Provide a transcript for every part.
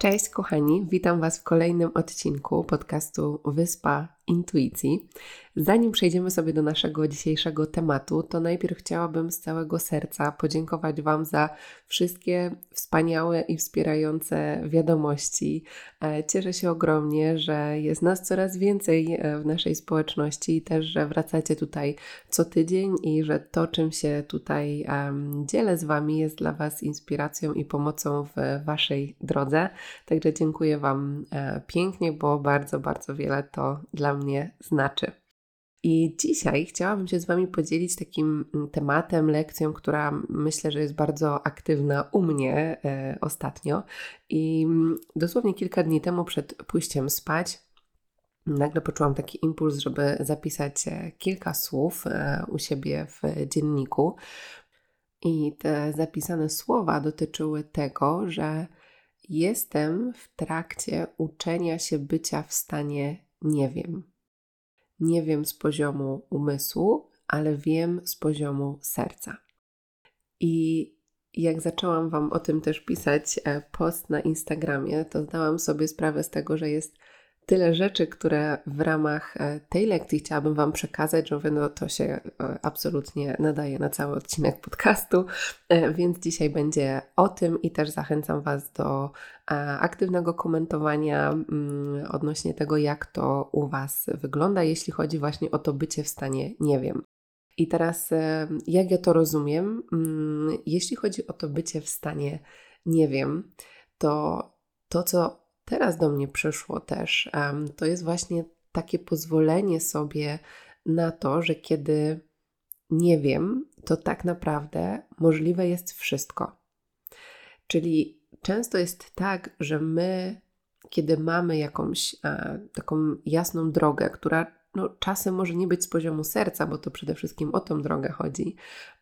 Cześć kochani, witam Was w kolejnym odcinku podcastu Wyspa Intuicji. Zanim przejdziemy sobie do naszego dzisiejszego tematu, to najpierw chciałabym z całego serca podziękować Wam za wszystkie wspaniałe i wspierające wiadomości. E, cieszę się ogromnie, że jest nas coraz więcej e, w naszej społeczności i też, że wracacie tutaj co tydzień i że to, czym się tutaj um, dzielę z Wami, jest dla Was inspiracją i pomocą w Waszej drodze. Także dziękuję Wam e, pięknie, bo bardzo, bardzo wiele to dla mnie znaczy. I dzisiaj chciałabym się z Wami podzielić takim mm, tematem, lekcją, która myślę, że jest bardzo aktywna u mnie e, ostatnio. I mm, dosłownie kilka dni temu, przed pójściem spać, nagle poczułam taki impuls, żeby zapisać e, kilka słów e, u siebie w dzienniku. I te zapisane słowa dotyczyły tego, że jestem w trakcie uczenia się bycia w stanie nie wiem nie wiem z poziomu umysłu, ale wiem z poziomu serca. I jak zaczęłam Wam o tym też pisać e, post na Instagramie, to zdałam sobie sprawę z tego, że jest tyle rzeczy, które w ramach e, tej lekcji chciałabym Wam przekazać, że mówię, no to się e, absolutnie nadaje na cały odcinek podcastu, e, więc dzisiaj będzie o tym i też zachęcam Was do aktywnego komentowania mm, odnośnie tego, jak to u Was wygląda, jeśli chodzi właśnie o to bycie w stanie nie wiem. I teraz, jak ja to rozumiem, mm, jeśli chodzi o to bycie w stanie nie wiem, to to, co teraz do mnie przyszło też, to jest właśnie takie pozwolenie sobie na to, że kiedy nie wiem, to tak naprawdę możliwe jest wszystko. Czyli często jest tak, że my, kiedy mamy jakąś e, taką jasną drogę, która no, czasem może nie być z poziomu serca, bo to przede wszystkim o tą drogę chodzi,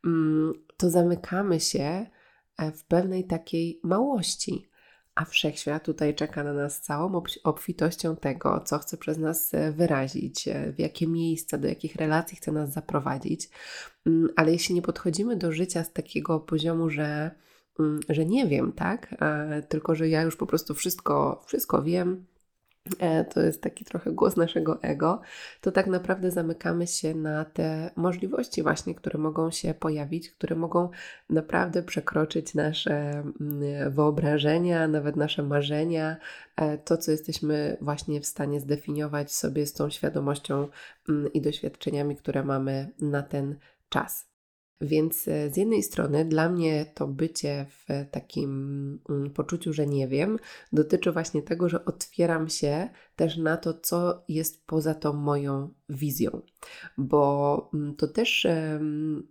mm, to zamykamy się e, w pewnej takiej małości a wszechświat tutaj czeka na nas całą obfitością tego, co chce przez nas e, wyrazić, e, w jakie miejsca, do jakich relacji chce nas zaprowadzić. Mm, ale jeśli nie podchodzimy do życia z takiego poziomu, że, mm, że nie wiem, tak, e, tylko że ja już po prostu wszystko, wszystko wiem, to jest taki trochę głos naszego ego, to tak naprawdę zamykamy się na te możliwości, właśnie, które mogą się pojawić, które mogą naprawdę przekroczyć nasze mm, wyobrażenia, nawet nasze marzenia, e, to, co jesteśmy właśnie w stanie zdefiniować sobie z tą świadomością mm, i doświadczeniami, które mamy na ten czas. Więc e, z jednej strony dla mnie to bycie w takim mm, poczuciu, że nie wiem, dotyczy właśnie tego, że otwieram się też na to, co jest poza tą moją wizją. Bo mm, to też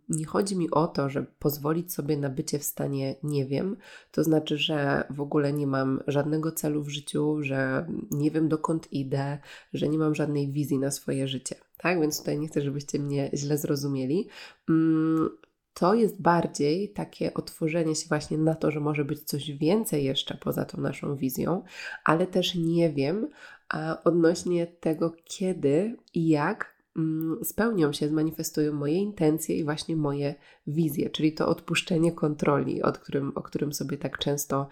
nie chodzi mi o to, że pozwolić sobie na bycie w stanie nie wiem, to znaczy, że w ogóle nie mam żadnego celu w życiu, że nie wiem dokąd idę, że nie mam żadnej wizji na swoje życie tak? Więc tutaj nie chcę, żebyście mnie źle zrozumieli. Mm, to jest bardziej takie otworzenie się właśnie na to, że może być coś więcej jeszcze poza tą naszą wizją, ale też nie wiem odnośnie tego, kiedy i jak mm, spełnią się, zmanifestują moje intencje i właśnie moje wizje, czyli to odpuszczenie kontroli, o którym, o którym sobie tak często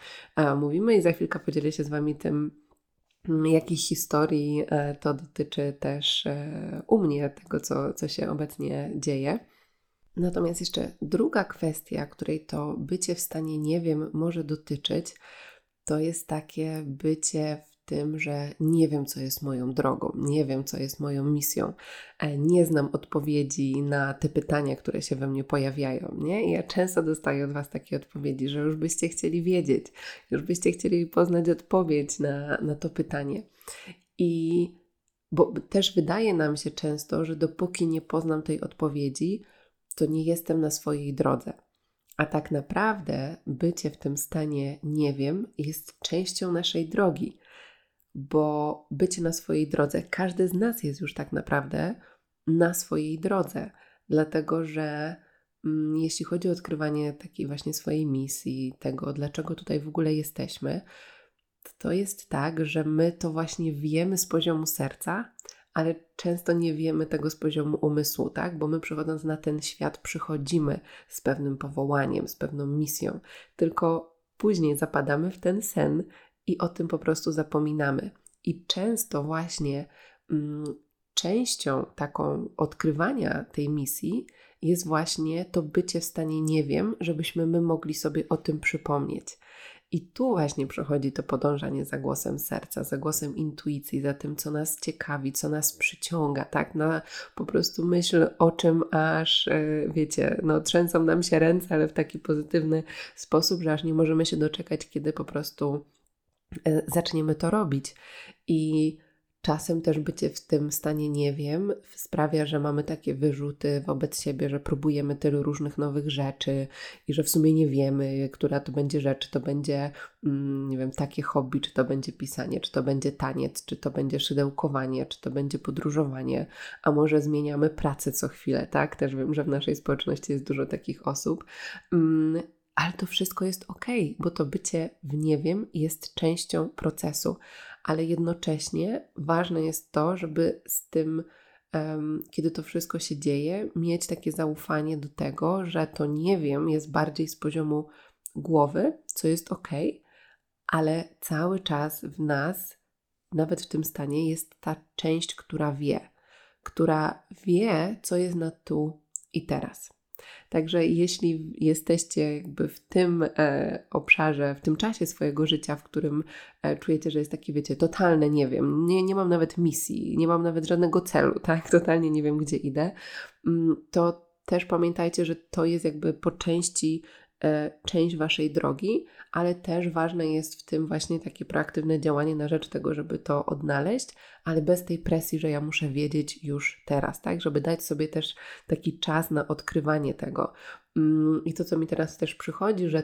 mówimy i za chwilkę podzielę się z Wami tym, Jakich historii e, to dotyczy też e, u mnie, tego co, co się obecnie dzieje. Natomiast jeszcze druga kwestia, której to bycie w stanie nie wiem może dotyczyć, to jest takie bycie w tym, że nie wiem, co jest moją drogą, nie wiem, co jest moją misją, e, nie znam odpowiedzi na te pytania, które się we mnie pojawiają. Nie? I ja często dostaję od Was takie odpowiedzi, że już byście chcieli wiedzieć, już byście chcieli poznać odpowiedź na, na to pytanie. I bo też wydaje nam się często, że dopóki nie poznam tej odpowiedzi, to nie jestem na swojej drodze. A tak naprawdę bycie w tym stanie nie wiem jest częścią naszej drogi, bo bycie na swojej drodze, każdy z nas jest już tak naprawdę na swojej drodze, dlatego że mm, jeśli chodzi o odkrywanie takiej właśnie swojej misji, tego dlaczego tutaj w ogóle jesteśmy, to jest tak, że my to właśnie wiemy z poziomu serca, ale często nie wiemy tego z poziomu umysłu, tak? Bo my przychodząc na ten świat przychodzimy z pewnym powołaniem, z pewną misją, tylko później zapadamy w ten sen i o tym po prostu zapominamy. I często właśnie mm, częścią taką odkrywania tej misji jest właśnie to bycie w stanie nie wiem, żebyśmy my mogli sobie o tym przypomnieć. I tu właśnie przychodzi to podążanie za głosem serca, za głosem intuicji, za tym, co nas ciekawi, co nas przyciąga, tak? Na po prostu myśl o czym aż, e, wiecie, no trzęsą nam się ręce, ale w taki pozytywny sposób, że aż nie możemy się doczekać, kiedy po prostu zaczniemy to robić. I Czasem też bycie w tym stanie nie wiem sprawia, że mamy takie wyrzuty wobec siebie, że próbujemy tylu różnych nowych rzeczy i że w sumie nie wiemy, która to będzie rzecz, czy to będzie, mm, nie wiem, takie hobby, czy to będzie pisanie, czy to będzie taniec, czy to będzie szydełkowanie, czy to będzie podróżowanie, a może zmieniamy pracę co chwilę, tak? Też wiem, że w naszej społeczności jest dużo takich osób. Ale to wszystko jest ok, bo to bycie w nie wiem jest częścią procesu ale jednocześnie ważne jest to, żeby z tym, um, kiedy to wszystko się dzieje, mieć takie zaufanie do tego, że to nie wiem jest bardziej z poziomu głowy, co jest ok, ale cały czas w nas, nawet w tym stanie, jest ta część, która wie, która wie, co jest na tu i teraz. Także jeśli jesteście jakby w tym e, obszarze, w tym czasie swojego życia, w którym e, czujecie, że jest taki, wiecie, totalne nie wiem, nie, nie mam nawet misji, nie mam nawet żadnego celu, tak, totalnie nie wiem, gdzie idę, mm, to też pamiętajcie, że to jest jakby po części część waszej drogi, ale też ważne jest w tym właśnie takie proaktywne działanie na rzecz tego, żeby to odnaleźć, ale bez tej presji, że ja muszę wiedzieć już teraz, tak? Żeby dać sobie też taki czas na odkrywanie tego. Mm, I to, co mi teraz też przychodzi, że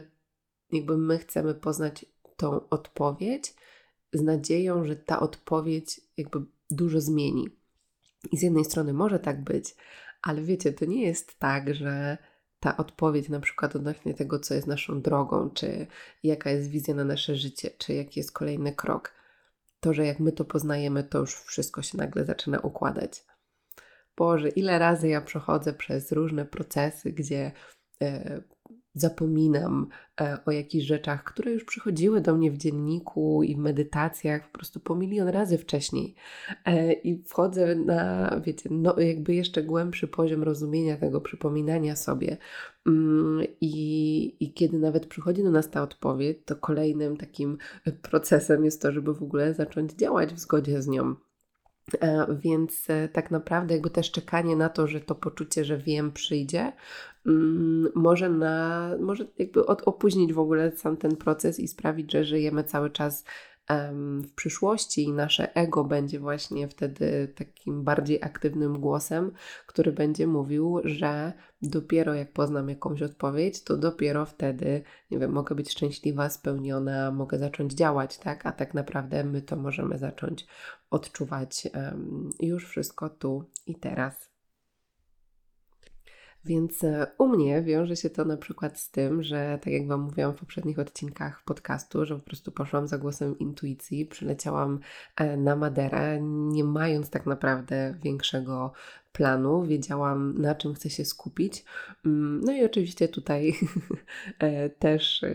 jakby my chcemy poznać tą odpowiedź z nadzieją, że ta odpowiedź jakby dużo zmieni. I z jednej strony może tak być, ale wiecie, to nie jest tak, że ta odpowiedź na przykład odnośnie tego, co jest naszą drogą, czy jaka jest wizja na nasze życie, czy jaki jest kolejny krok, to, że jak my to poznajemy, to już wszystko się nagle zaczyna układać. Boże, ile razy ja przechodzę przez różne procesy, gdzie zapominam e, o jakichś rzeczach, które już przychodziły do mnie w dzienniku i w medytacjach po prostu po milion razy wcześniej. E, I wchodzę na, wiecie, no, jakby jeszcze głębszy poziom rozumienia tego, przypominania sobie. Mm, I, I kiedy nawet przychodzi do nas ta odpowiedź, to kolejnym takim procesem jest to, żeby w ogóle zacząć działać w zgodzie z nią. E, więc tak naprawdę, jakby też czekanie na to, że to poczucie, że wiem, przyjdzie, może, na, może jakby od, opóźnić w ogóle sam ten proces i sprawić, że żyjemy cały czas w przyszłości i nasze ego będzie właśnie wtedy takim bardziej aktywnym głosem, który będzie mówił, że dopiero jak poznam jakąś odpowiedź, to dopiero wtedy, nie wiem, mogę być szczęśliwa, spełniona, mogę zacząć działać, tak? A tak naprawdę my to możemy zacząć odczuwać um, już wszystko tu i teraz. Więc e, u mnie wiąże się to na przykład z tym, że tak jak Wam mówiłam w poprzednich odcinkach podcastu, że po prostu poszłam za głosem intuicji, przyleciałam e, na Maderę, nie mając tak naprawdę większego planu, wiedziałam na czym chcę się skupić. Mm, no i oczywiście tutaj e, też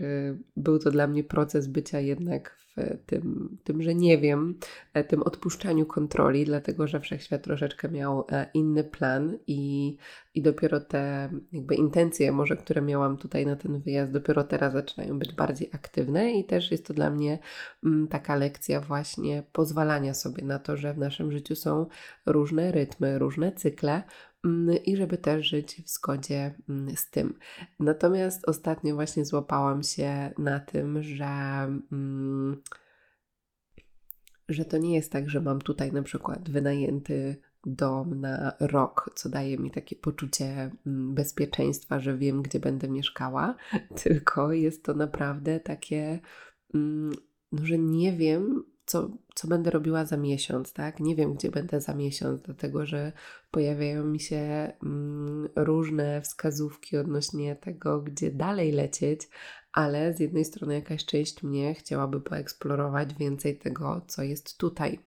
był to dla mnie proces bycia jednak tym, tym, że nie wiem, tym odpuszczaniu kontroli, dlatego że wszechświat troszeczkę miał inny plan i, i dopiero te jakby intencje, może które miałam tutaj na ten wyjazd, dopiero teraz zaczynają być bardziej aktywne i też jest to dla mnie mm, taka lekcja właśnie pozwalania sobie na to, że w naszym życiu są różne rytmy, różne cykle, mm, i żeby też żyć w zgodzie mm, z tym. Natomiast ostatnio właśnie złapałam się na tym, że że to nie jest tak, że mam tutaj na przykład wynajęty dom na rok, co daje mi takie poczucie mm, bezpieczeństwa, że wiem, gdzie będę mieszkała, tylko jest to naprawdę takie, mm, no, że nie wiem, co, co będę robiła za miesiąc, tak? Nie wiem, gdzie będę za miesiąc, dlatego że pojawiają mi się mm, różne wskazówki odnośnie tego, gdzie dalej lecieć, ale z jednej strony jakaś część mnie chciałaby poeksplorować więcej tego, co jest tutaj.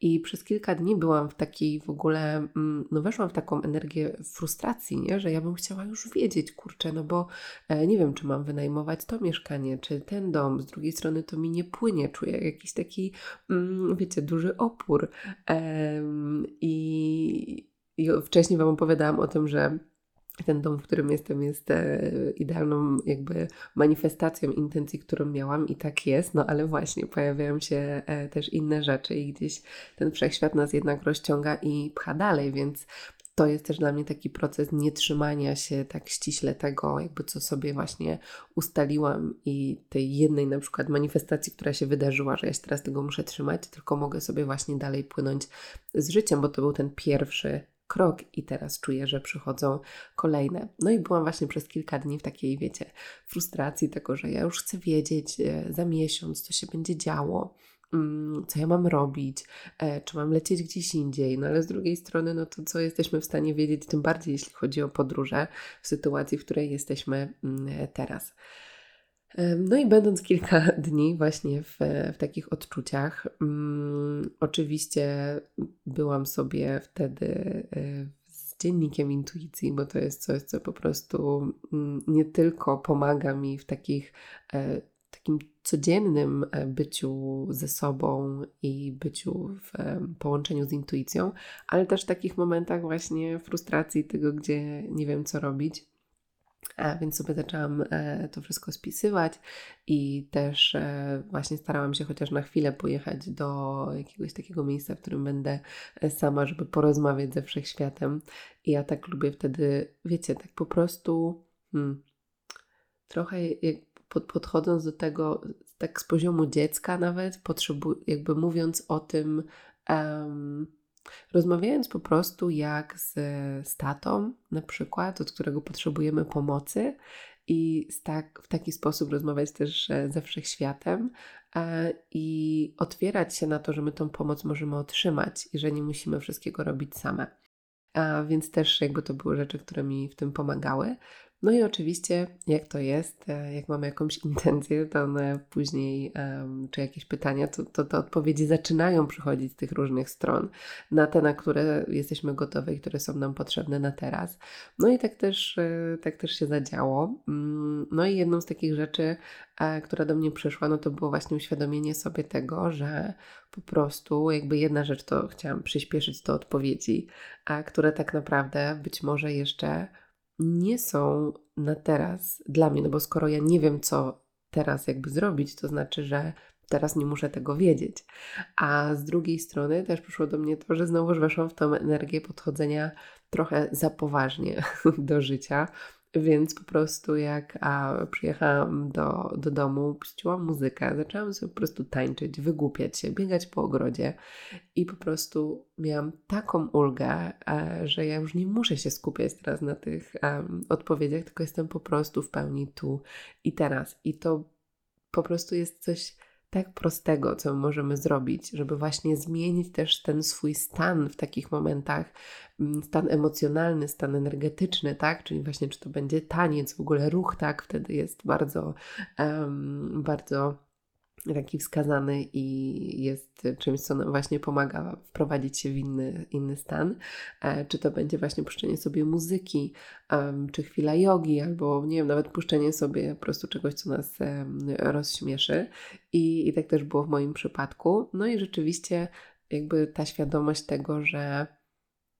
I przez kilka dni byłam w takiej w ogóle, mm, no weszłam w taką energię frustracji, nie? że ja bym chciała już wiedzieć, kurczę, no bo e, nie wiem, czy mam wynajmować to mieszkanie, czy ten dom. Z drugiej strony to mi nie płynie, czuję jakiś taki, mm, wiecie, duży opór. I, i wcześniej Wam opowiadałam o tym, że ten dom, w którym jestem, jest e, idealną jakby manifestacją intencji, którą miałam i tak jest, no ale właśnie pojawiają się e, też inne rzeczy i gdzieś ten wszechświat nas jednak rozciąga i pcha dalej, więc to jest też dla mnie taki proces nietrzymania się tak ściśle tego, jakby co sobie właśnie ustaliłam i tej jednej na przykład manifestacji, która się wydarzyła, że ja się teraz tego muszę trzymać, tylko mogę sobie właśnie dalej płynąć z życiem, bo to był ten pierwszy krok i teraz czuję, że przychodzą kolejne. No i byłam właśnie przez kilka dni w takiej, wiecie, frustracji tego, że ja już chcę wiedzieć e, za miesiąc, co się będzie działo, mm, co ja mam robić, e, czy mam lecieć gdzieś indziej, no ale z drugiej strony, no to co jesteśmy w stanie wiedzieć, tym bardziej jeśli chodzi o podróże w sytuacji, w której jesteśmy mm, teraz. No i będąc kilka dni właśnie w, w takich odczuciach, um, oczywiście byłam sobie wtedy y, z dziennikiem intuicji, bo to jest coś, co po prostu um, nie tylko pomaga mi w takich, e, takim codziennym e, byciu ze sobą i byciu w połączeniu z intuicją, ale też w takich momentach właśnie frustracji tego, gdzie nie wiem co robić E, więc sobie zaczęłam e, to wszystko spisywać i też e, właśnie starałam się chociaż na chwilę pojechać do jakiegoś takiego miejsca, w którym będę sama, żeby porozmawiać ze wszechświatem. I ja tak lubię wtedy, wiecie, tak po prostu hmm, trochę jak pod, podchodząc do tego tak z poziomu dziecka nawet, potrzebu- jakby mówiąc o tym, um, Rozmawiając po prostu jak z, z tatą, na przykład, od którego potrzebujemy pomocy, i tak, w taki sposób rozmawiać też e, ze wszechświatem e, i otwierać się na to, że my tą pomoc możemy otrzymać i że nie musimy wszystkiego robić same. A więc też jakby to były rzeczy, które mi w tym pomagały. No i oczywiście, jak to jest, e, jak mamy jakąś intencję, to one później, czy jakieś pytania, to, to te odpowiedzi zaczynają przychodzić z tych różnych stron, na te, na które jesteśmy gotowe i które są nam potrzebne na teraz. No i tak też, e, tak też się zadziało. Mm, no i jedną z takich rzeczy, e, która do mnie przyszła, no to było właśnie uświadomienie sobie tego, że po prostu jakby jedna rzecz to chciałam przyspieszyć do odpowiedzi, a które tak naprawdę być może jeszcze nie są na teraz dla mnie, no bo skoro ja nie wiem, co teraz jakby zrobić, to znaczy, że teraz nie muszę tego wiedzieć. A z drugiej strony też przyszło do mnie to, że znowuż weszłam w tą energię podchodzenia trochę za poważnie do życia, więc po prostu jak a, przyjechałam do, do domu, puściłam muzykę, zaczęłam sobie po prostu tańczyć, wygłupiać się, biegać po ogrodzie i po prostu miałam taką ulgę, e, że ja już nie muszę się skupiać teraz na tych odpowiedziach, tylko jestem po prostu w pełni tu i teraz. I to po prostu jest coś tak prostego, co możemy zrobić, żeby właśnie zmienić też ten swój stan w takich momentach, mm, stan emocjonalny, stan energetyczny, tak? Czyli właśnie, czy to będzie taniec, w ogóle ruch, tak? Wtedy jest bardzo, um, bardzo taki wskazany i jest czymś, co nam właśnie pomaga wprowadzić się w inny, inny stan. E, czy to będzie właśnie puszczenie sobie muzyki, czy chwila jogi, albo nie wiem, nawet puszczenie sobie po prostu czegoś, co nas rozśmieszy. I, I tak też było w moim przypadku. No i rzeczywiście jakby ta świadomość tego, że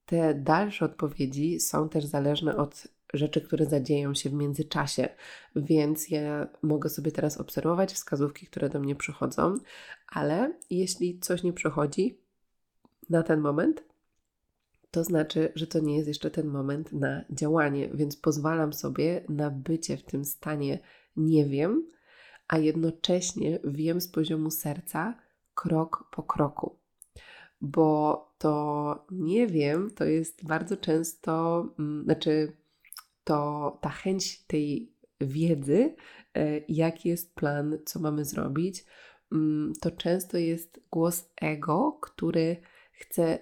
te dalsze odpowiedzi są też zależne od rzeczy, które zadzieją się w międzyczasie, więc ja mogę sobie teraz obserwować wskazówki, które do mnie przychodzą, ale jeśli coś nie przychodzi na ten moment, to znaczy, że to nie jest jeszcze ten moment na działanie, więc pozwalam sobie na bycie w tym stanie nie wiem, a jednocześnie wiem z poziomu serca krok po kroku. Bo to nie wiem, to jest bardzo często, mm, znaczy to ta chęć tej wiedzy, e, jaki jest plan, co mamy zrobić, mm, to często jest głos ego, który chce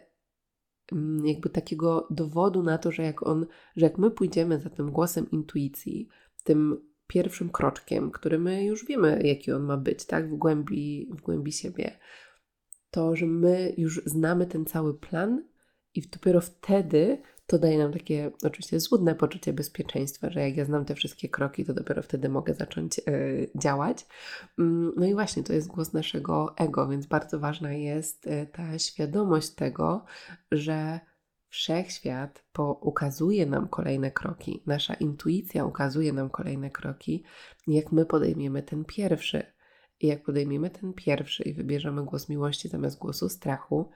mm, jakby takiego dowodu na to, że jak on, że jak my pójdziemy za tym głosem intuicji, tym pierwszym kroczkiem, który my już wiemy, jaki on ma być, tak, w głębi, w głębi siebie, to, że my już znamy ten cały plan i dopiero wtedy to daje nam takie oczywiście złudne poczucie bezpieczeństwa, że jak ja znam te wszystkie kroki, to dopiero wtedy mogę zacząć yy, działać. Yy, no i właśnie to jest głos naszego ego, więc bardzo ważna jest yy, ta świadomość tego, że wszechświat po, ukazuje nam kolejne kroki, nasza intuicja ukazuje nam kolejne kroki, jak my podejmiemy ten pierwszy. I jak podejmiemy ten pierwszy i wybierzemy głos miłości zamiast głosu strachu,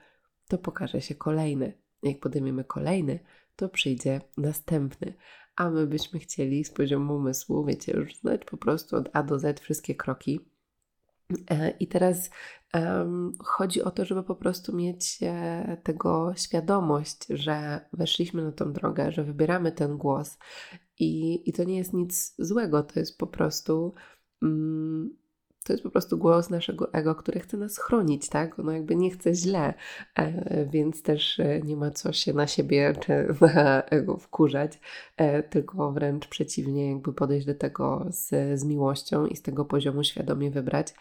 to pokaże się kolejny. Jak podejmiemy kolejny, to przyjdzie następny. A my byśmy chcieli z poziomu umysłu, wiecie, już znać po prostu od A do Z wszystkie kroki. E, I teraz um, chodzi o to, żeby po prostu mieć e, tego świadomość, że weszliśmy na tą drogę, że wybieramy ten głos i, i to nie jest nic złego, to jest po prostu. Um, to jest po prostu głos naszego ego, które chce nas chronić, tak? Ono jakby nie chce źle, e, więc też e, nie ma co się na siebie czy na ego wkurzać, e, tylko wręcz przeciwnie, jakby podejść do tego z, z miłością i z tego poziomu świadomie wybrać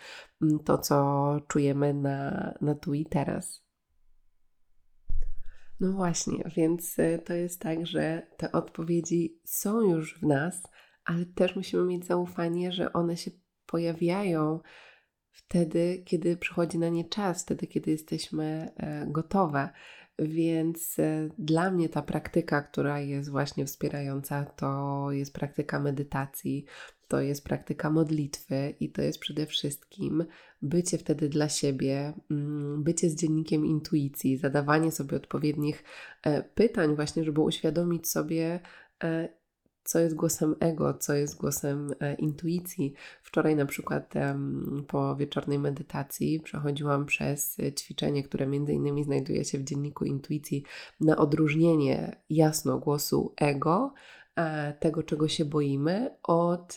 mm, to, co czujemy na, na tu i teraz. No właśnie, więc to jest tak, że te odpowiedzi są już w nas, ale też musimy mieć zaufanie, że one się pojawiają wtedy, kiedy przychodzi na nie czas, wtedy, kiedy jesteśmy e, gotowe. Więc e, dla mnie ta praktyka, która jest właśnie wspierająca, to jest praktyka medytacji, to jest praktyka modlitwy i to jest przede wszystkim bycie wtedy dla siebie, mm, bycie z dziennikiem intuicji, zadawanie sobie odpowiednich e, pytań, właśnie, żeby uświadomić sobie, co jest głosem ego, co jest głosem e, intuicji. Wczoraj na przykład po wieczornej medytacji przechodziłam przez ćwiczenie, które między innymi znajduje się w dzienniku intuicji na odróżnienie jasno głosu ego, e, tego, czego się boimy, od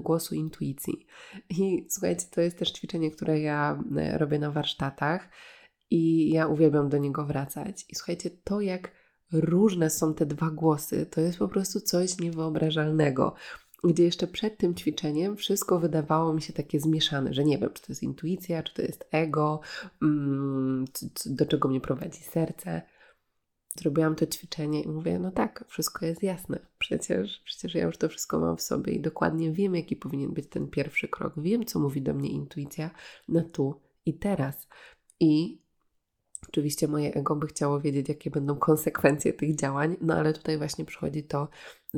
głosu intuicji. I słuchajcie, to jest też ćwiczenie, które ja e, robię na warsztatach i ja uwielbiam do niego wracać. I słuchajcie, to jak różne są te dwa głosy, to jest po prostu coś niewyobrażalnego. Gdzie jeszcze przed tym ćwiczeniem wszystko wydawało mi się takie zmieszane, że nie wiem, czy to jest intuicja, czy to jest ego, mm, do czego mnie prowadzi serce. Zrobiłam to ćwiczenie i mówię, no tak, wszystko jest jasne. Przecież, przecież ja już to wszystko mam w sobie i dokładnie wiem, jaki powinien być ten pierwszy krok. Wiem, co mówi do mnie intuicja na tu i teraz. I Oczywiście moje ego by chciało wiedzieć, jakie będą konsekwencje tych działań, no ale tutaj właśnie przychodzi to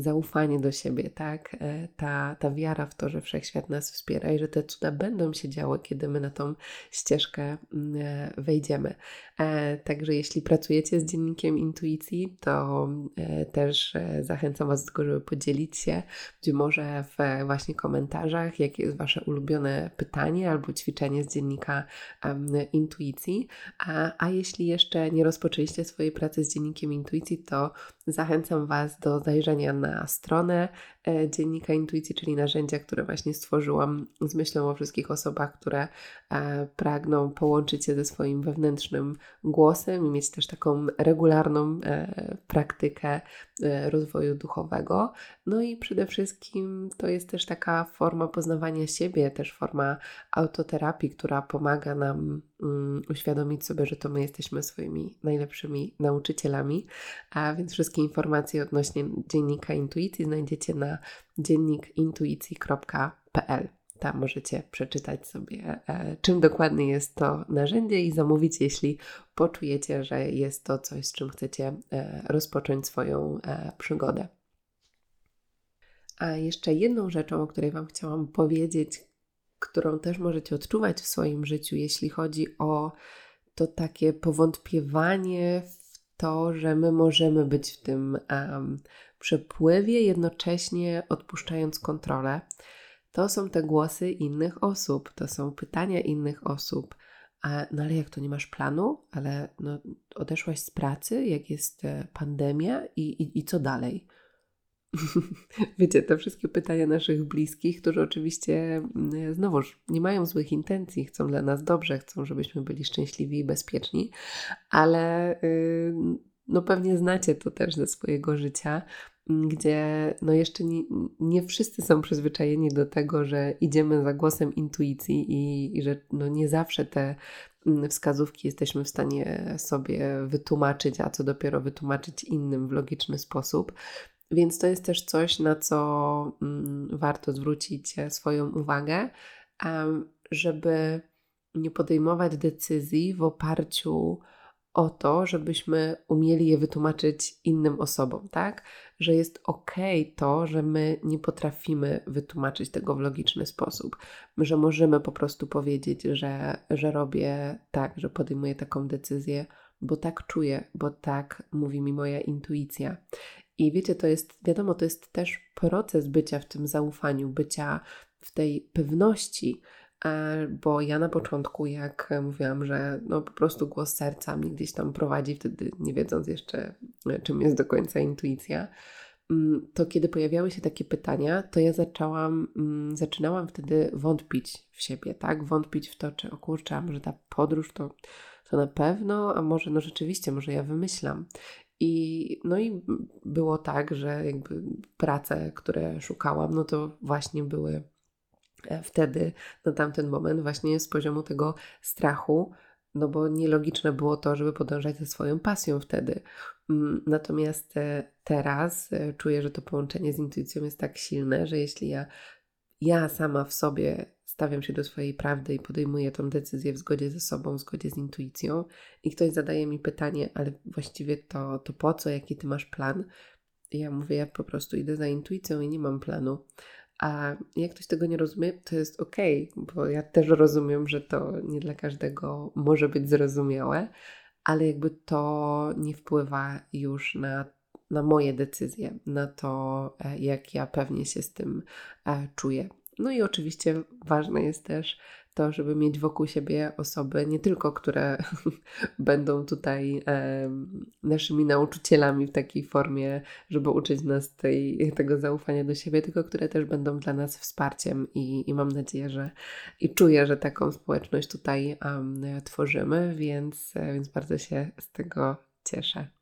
zaufanie do siebie, tak? E, ta, ta wiara w to, że wszechświat nas wspiera i że te cuda będą się działy, kiedy my na tą ścieżkę mm, e, wejdziemy. E, także jeśli pracujecie z dziennikiem intuicji, to też zachęcam Was do tego, żeby podzielić się, być może w właśnie komentarzach, jakie jest Wasze ulubione pytanie albo ćwiczenie z dziennika intuicji. A, a jeśli jeszcze nie rozpoczęliście swojej pracy z dziennikiem intuicji, to zachęcam Was do zajrzenia na stronę E, dziennika intuicji, czyli narzędzia, które właśnie stworzyłam z myślą o wszystkich osobach, które e, pragną połączyć się ze swoim wewnętrznym głosem i mieć też taką regularną e, praktykę rozwoju duchowego. No i przede wszystkim to jest też taka forma poznawania siebie, też forma autoterapii, która pomaga nam um, uświadomić sobie, że to my jesteśmy swoimi najlepszymi nauczycielami. A więc wszystkie informacje odnośnie dziennika intuicji znajdziecie na dziennikintuicji.pl. Tam możecie przeczytać sobie, e, czym dokładnie jest to narzędzie i zamówić, jeśli poczujecie, że jest to coś, z czym chcecie e, rozpocząć swoją e, przygodę. A jeszcze jedną rzeczą, o której Wam chciałam powiedzieć, którą też możecie odczuwać w swoim życiu, jeśli chodzi o to takie powątpiewanie w to, że my możemy być w tym um, przepływie, jednocześnie odpuszczając kontrolę. To są te głosy innych osób, to są pytania innych osób. A, no ale jak to nie masz planu, ale no, odeszłaś z pracy, jak jest e, pandemia i, i, i co dalej? Wiecie, te wszystkie pytania naszych bliskich, którzy oczywiście mm, znowuż nie mają złych intencji, chcą dla nas dobrze, chcą, żebyśmy byli szczęśliwi i bezpieczni, ale yy, no pewnie znacie to też ze swojego życia, gdzie no jeszcze nie, nie wszyscy są przyzwyczajeni do tego, że idziemy za głosem intuicji i, i że no nie zawsze te mm, wskazówki jesteśmy w stanie sobie wytłumaczyć, a co dopiero wytłumaczyć innym w logiczny sposób. Więc to jest też coś, na co mm, warto zwrócić e, swoją uwagę, żeby nie podejmować decyzji w oparciu o to, żebyśmy umieli je wytłumaczyć innym osobom, tak? Że jest ok to, że my nie potrafimy wytłumaczyć tego w logiczny sposób, że możemy po prostu powiedzieć, że, że robię tak, że podejmuję taką decyzję, bo tak czuję, bo tak mówi mi moja intuicja. I wiecie, to jest, wiadomo, to jest też proces bycia w tym zaufaniu, bycia w tej pewności, e, bo ja na początku, jak mówiłam, że no po prostu głos serca mnie gdzieś tam prowadzi, wtedy nie wiedząc jeszcze, e, czym jest do końca intuicja, mm, to kiedy pojawiały się takie pytania, to ja zaczęłam, mm, zaczynałam wtedy wątpić w siebie, tak? Wątpić w to, czy o kurczę, a może ta podróż to, to na pewno, a może no rzeczywiście, może ja wymyślam. I, no i było tak, że jakby prace, które szukałam, no to właśnie były e, wtedy, na tamten moment, właśnie z poziomu tego strachu, no bo nielogiczne było to, żeby podążać za swoją pasją wtedy. Mm, natomiast e, teraz e, czuję, że to połączenie z intuicją jest tak silne, że jeśli ja, ja sama w sobie stawiam się do swojej prawdy i podejmuję tą decyzję w zgodzie ze sobą, w zgodzie z intuicją, i ktoś zadaje mi pytanie, ale właściwie to, to po co, jaki ty masz plan? I ja mówię, ja po prostu idę za intuicją i nie mam planu. A jak ktoś tego nie rozumie, to jest ok, bo ja też rozumiem, że to nie dla każdego może być zrozumiałe, ale jakby to nie wpływa już na, na moje decyzje, na to, e, jak ja pewnie się z tym e, czuję. No i oczywiście ważne jest też to, żeby mieć wokół siebie osoby, nie tylko które będą tutaj e, naszymi nauczycielami w takiej formie, żeby uczyć nas tej, tego zaufania do siebie, tylko które też będą dla nas wsparciem i, i mam nadzieję, że i czuję, że taką społeczność tutaj um, tworzymy, więc, więc bardzo się z tego cieszę.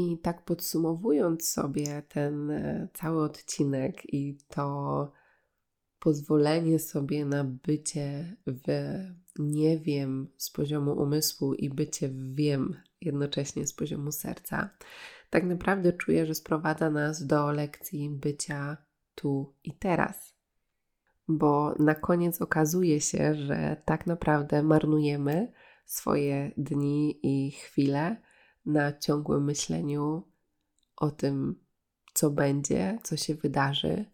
I tak podsumowując sobie ten e, cały odcinek i to pozwolenie sobie na bycie w nie wiem z poziomu umysłu i bycie w wiem jednocześnie z poziomu serca, tak naprawdę czuję, że sprowadza nas do lekcji bycia tu i teraz. Bo na koniec okazuje się, że tak naprawdę marnujemy swoje dni i chwile na ciągłym myśleniu o tym, co będzie, co się wydarzy,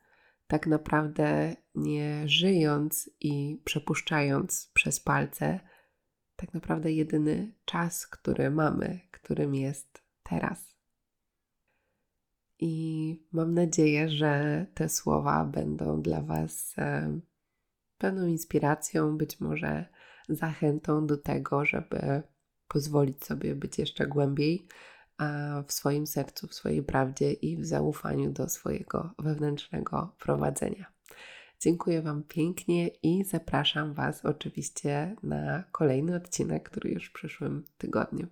tak naprawdę nie żyjąc i przepuszczając przez palce, tak naprawdę jedyny czas, który mamy, którym jest teraz. I mam nadzieję, że te słowa będą dla Was pewną inspiracją, być może zachętą do tego, żeby pozwolić sobie być jeszcze głębiej w swoim sercu, w swojej prawdzie i w zaufaniu do swojego wewnętrznego prowadzenia. Dziękuję Wam pięknie i zapraszam Was oczywiście na kolejny odcinek, który już w przyszłym tygodniu.